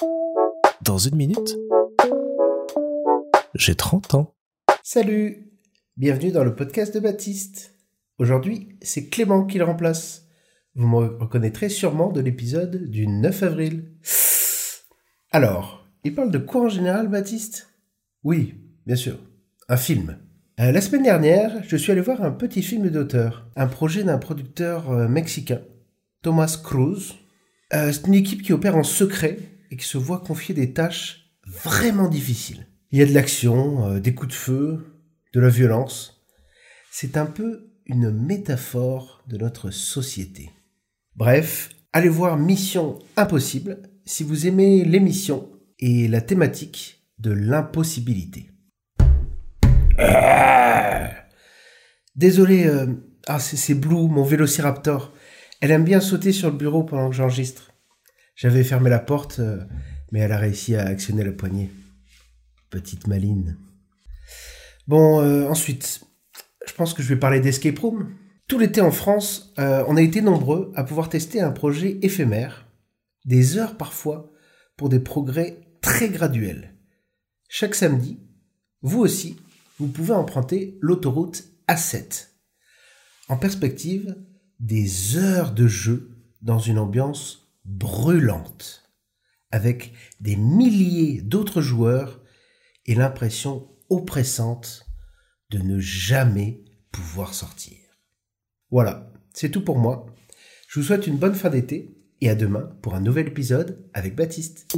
Dans une minute, j'ai 30 ans. Salut Bienvenue dans le podcast de Baptiste. Aujourd'hui, c'est Clément qui le remplace. Vous me reconnaîtrez sûrement de l'épisode du 9 avril. Alors, il parle de quoi en général, Baptiste? Oui, bien sûr, un film. Euh, la semaine dernière, je suis allé voir un petit film d'auteur, un projet d'un producteur euh, mexicain, Thomas Cruz. Euh, c'est une équipe qui opère en secret et qui se voit confier des tâches vraiment difficiles. Il y a de l'action, des coups de feu, de la violence. C'est un peu une métaphore de notre société. Bref, allez voir Mission Impossible si vous aimez l'émission et la thématique de l'impossibilité. Désolé, euh, ah c'est Blue, mon vélociraptor. Elle aime bien sauter sur le bureau pendant que j'enregistre. J'avais fermé la porte, euh, mais elle a réussi à actionner la poignée. Petite maline. Bon, euh, ensuite, je pense que je vais parler d'escape room. Tout l'été en France, on a été nombreux à pouvoir tester un projet éphémère, des heures parfois, pour des progrès très graduels. Chaque samedi, vous aussi, vous pouvez emprunter l'autoroute A7. En perspective, des heures de jeu dans une ambiance brûlante, avec des milliers d'autres joueurs et l'impression oppressante de ne jamais pouvoir sortir. Voilà, c'est tout pour moi. Je vous souhaite une bonne fin d'été et à demain pour un nouvel épisode avec Baptiste.